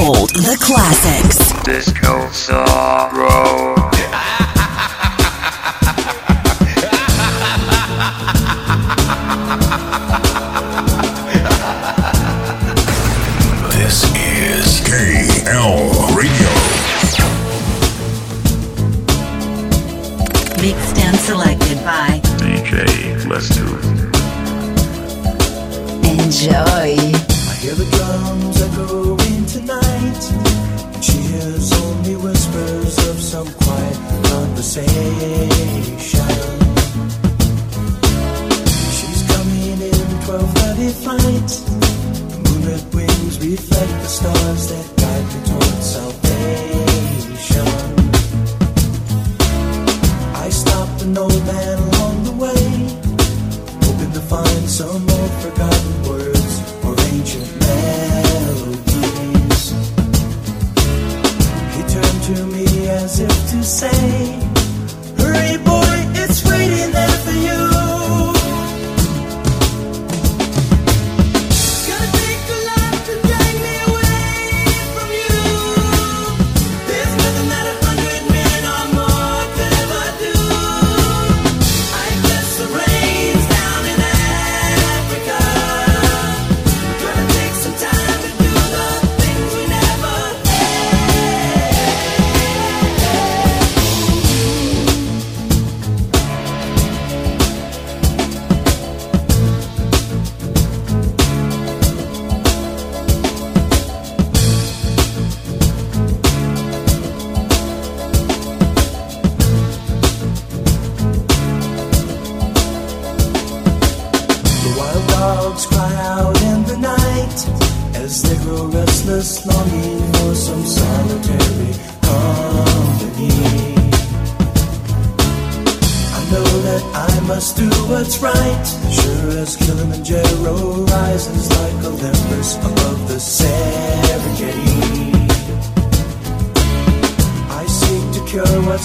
Gold, the classics. Disco Sorrow. sensation. She's coming in 12:30 flight. Moonlit wings reflect the stars that.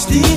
The.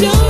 Show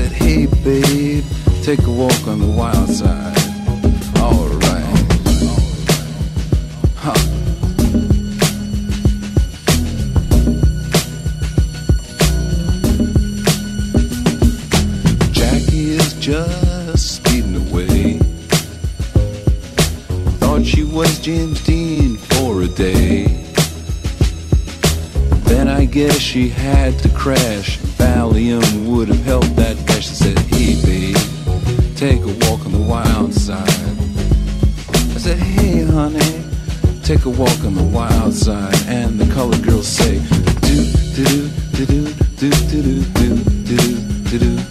Said, Hey, babe, take a walk on the wild side. Alright. Huh. Jackie is just speeding away. Thought she was James Dean for a day. Then I guess she had to crash. Valium would have helped that crash. She said, Hey, babe, take a walk on the wild side. I said, Hey, honey, take a walk on the wild side. And the colored girls say, do, do, do, do, do, do, do, do, do, do, do,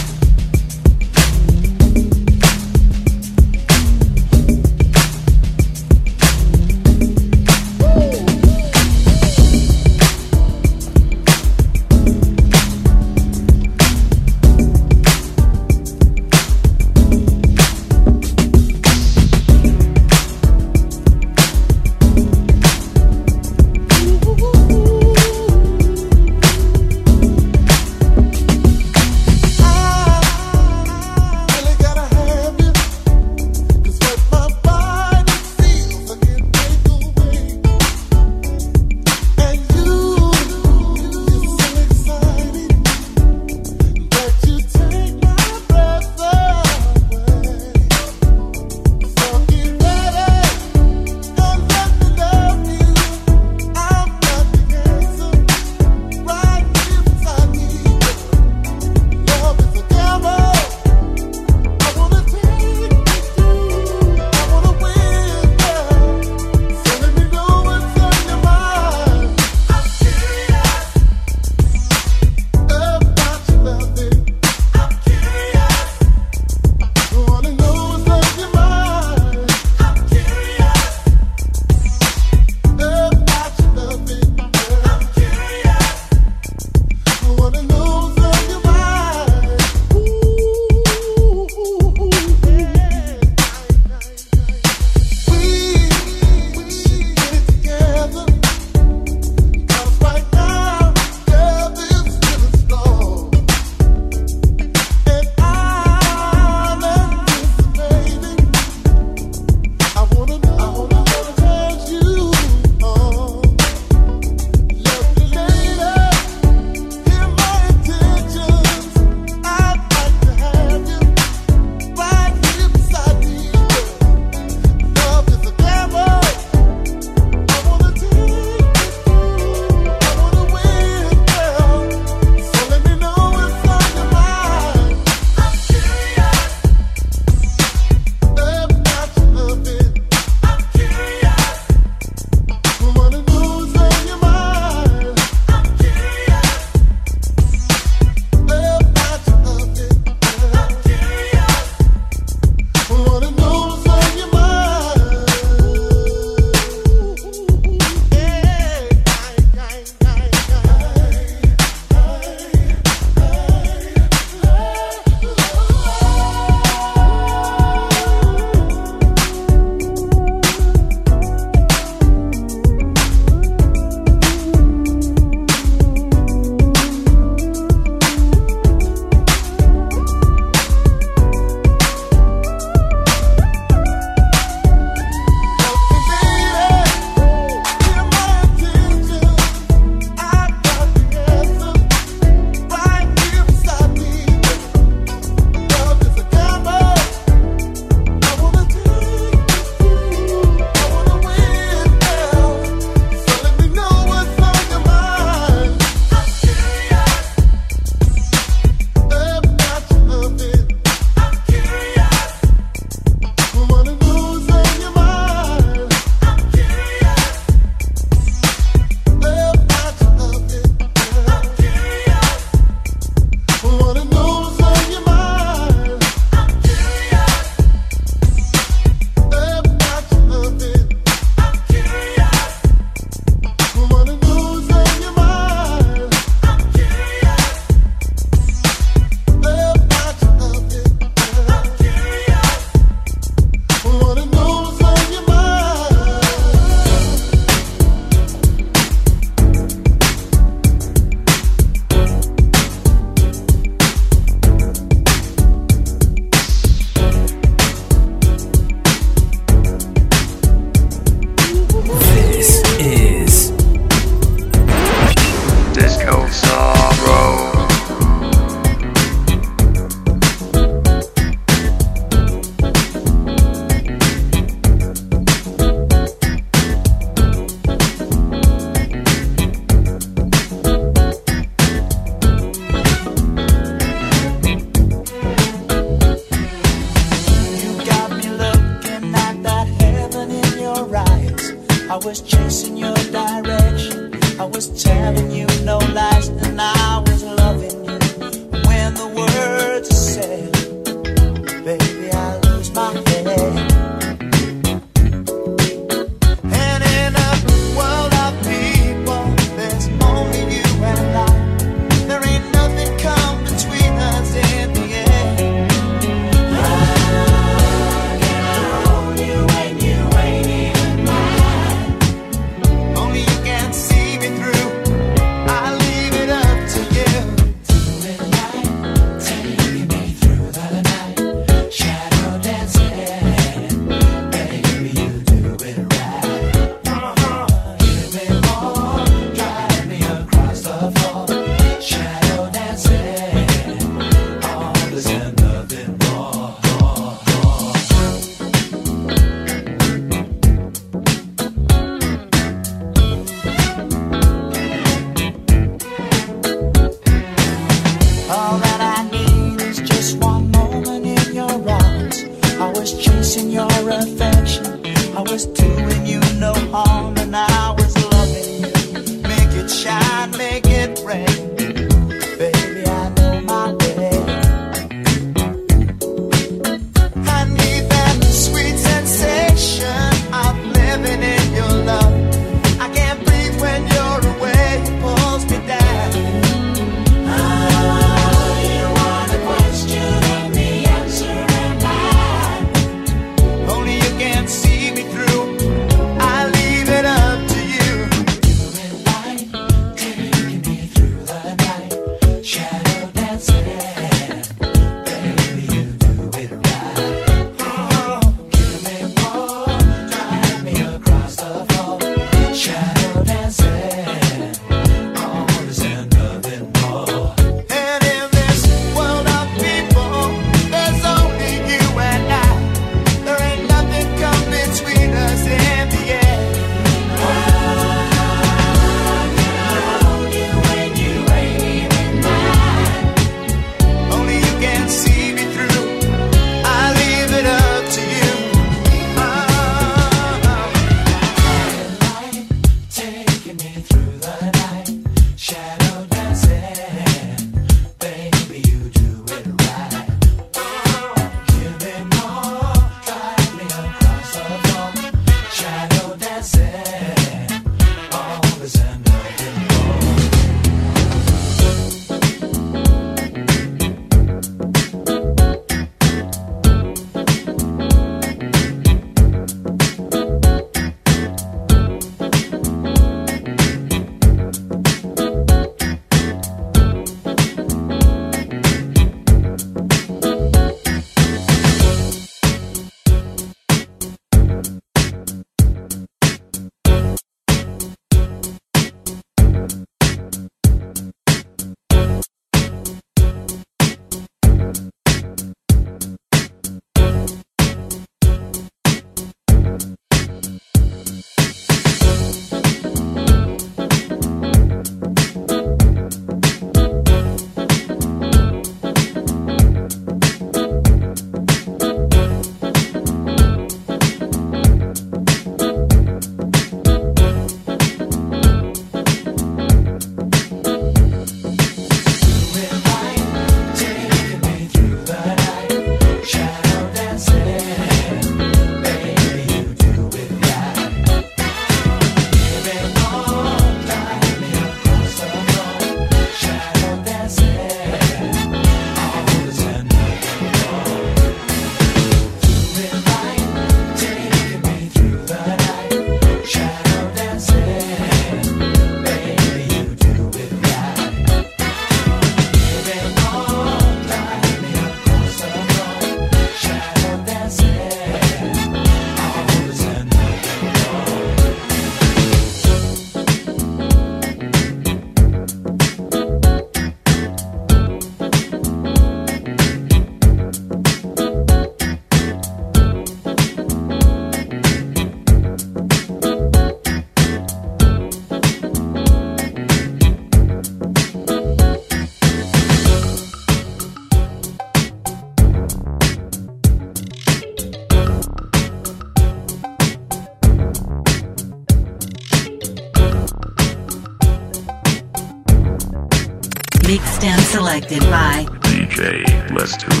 selected by DJ Let's Do